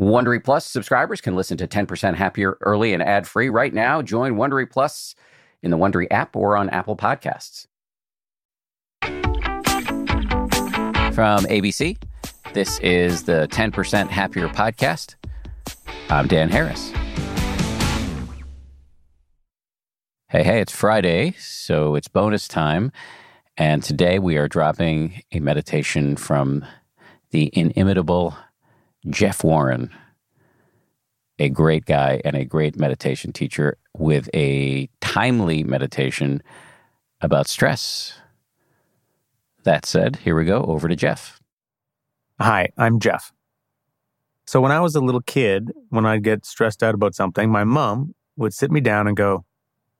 Wondery Plus subscribers can listen to 10% Happier early and ad free right now. Join Wondery Plus in the Wondery app or on Apple Podcasts. From ABC, this is the 10% Happier podcast. I'm Dan Harris. Hey, hey, it's Friday, so it's bonus time. And today we are dropping a meditation from the inimitable Jeff Warren, a great guy and a great meditation teacher with a timely meditation about stress. That said, here we go over to Jeff. Hi, I'm Jeff. So, when I was a little kid, when I'd get stressed out about something, my mom would sit me down and go,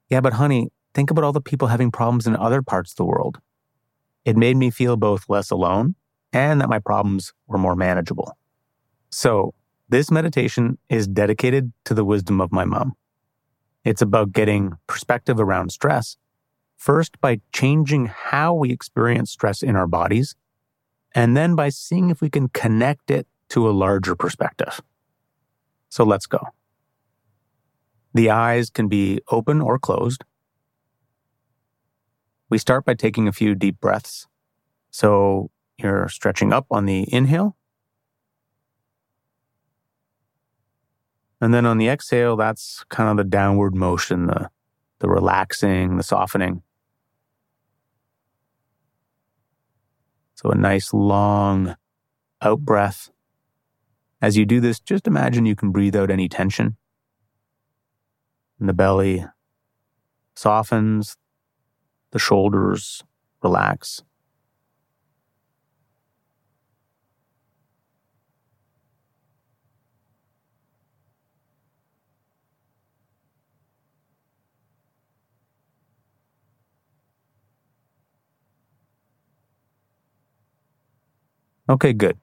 Yeah, but honey, think about all the people having problems in other parts of the world. It made me feel both less alone and that my problems were more manageable. So, this meditation is dedicated to the wisdom of my mom. It's about getting perspective around stress, first by changing how we experience stress in our bodies, and then by seeing if we can connect it to a larger perspective. So let's go. The eyes can be open or closed. We start by taking a few deep breaths. So you're stretching up on the inhale And then on the exhale, that's kind of the downward motion, the, the relaxing, the softening. So a nice long out breath. As you do this, just imagine you can breathe out any tension. And the belly softens, the shoulders relax. Okay, good.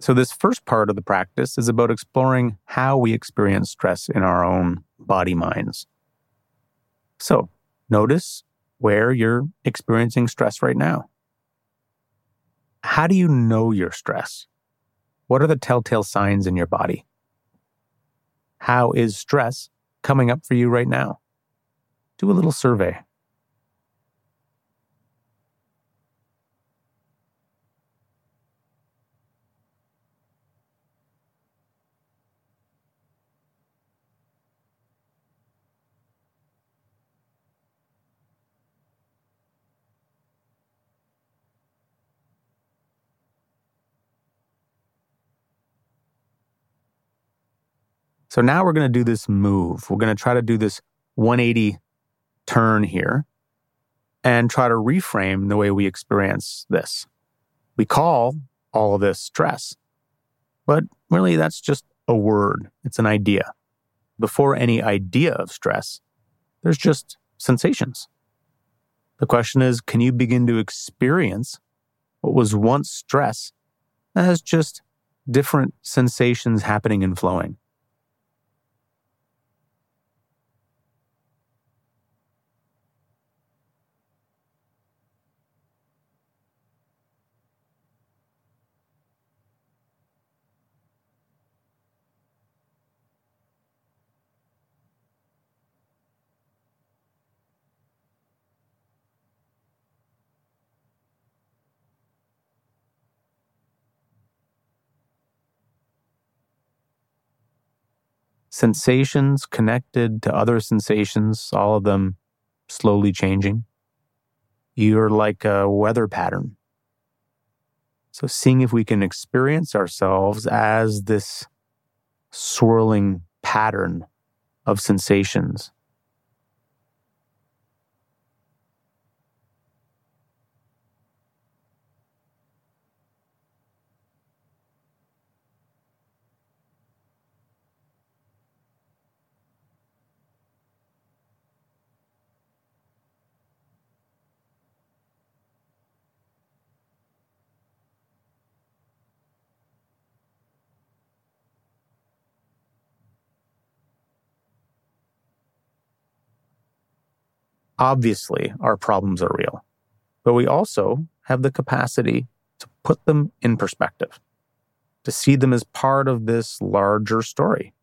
So, this first part of the practice is about exploring how we experience stress in our own body minds. So, notice where you're experiencing stress right now. How do you know you're stressed? What are the telltale signs in your body? How is stress coming up for you right now? Do a little survey. So now we're going to do this move. We're going to try to do this 180 turn here and try to reframe the way we experience this. We call all of this stress, but really that's just a word, it's an idea. Before any idea of stress, there's just sensations. The question is can you begin to experience what was once stress as just different sensations happening and flowing? Sensations connected to other sensations, all of them slowly changing. You're like a weather pattern. So, seeing if we can experience ourselves as this swirling pattern of sensations Obviously, our problems are real, but we also have the capacity to put them in perspective. to see them as part of this larger story.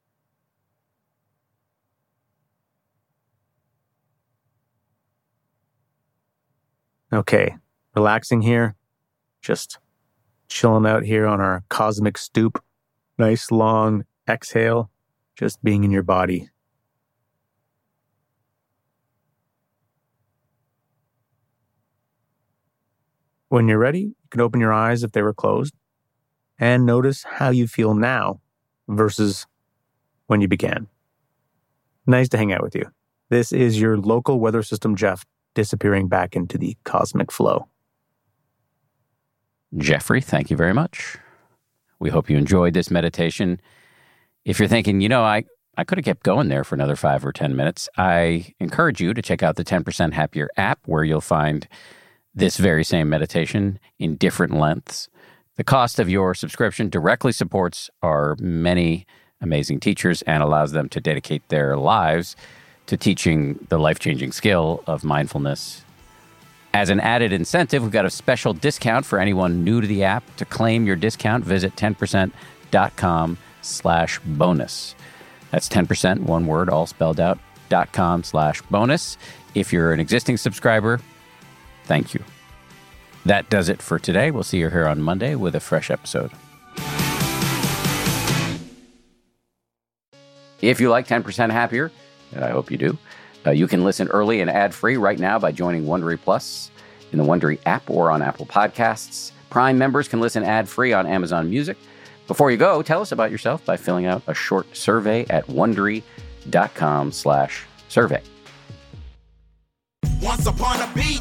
Okay, relaxing here, just chilling out here on our cosmic stoop. Nice long exhale, just being in your body. When you're ready, you can open your eyes if they were closed and notice how you feel now versus when you began. Nice to hang out with you. This is your local weather system, Jeff, disappearing back into the cosmic flow. Jeffrey, thank you very much. We hope you enjoyed this meditation. If you're thinking, you know, I, I could have kept going there for another five or 10 minutes, I encourage you to check out the 10% Happier app where you'll find this very same meditation in different lengths. The cost of your subscription directly supports our many amazing teachers and allows them to dedicate their lives to teaching the life changing skill of mindfulness. As an added incentive, we've got a special discount for anyone new to the app. To claim your discount, visit 10%.com slash bonus. That's 10%, one word, all spelled out, dot com slash bonus. If you're an existing subscriber, thank you. That does it for today. We'll see you here on Monday with a fresh episode. If you like 10% Happier, and I hope you do, uh, you can listen early and ad free right now by joining Wondery Plus in the Wondery app or on Apple Podcasts. Prime members can listen ad free on Amazon Music. Before you go, tell us about yourself by filling out a short survey at wondery.com slash survey. Once upon a beat.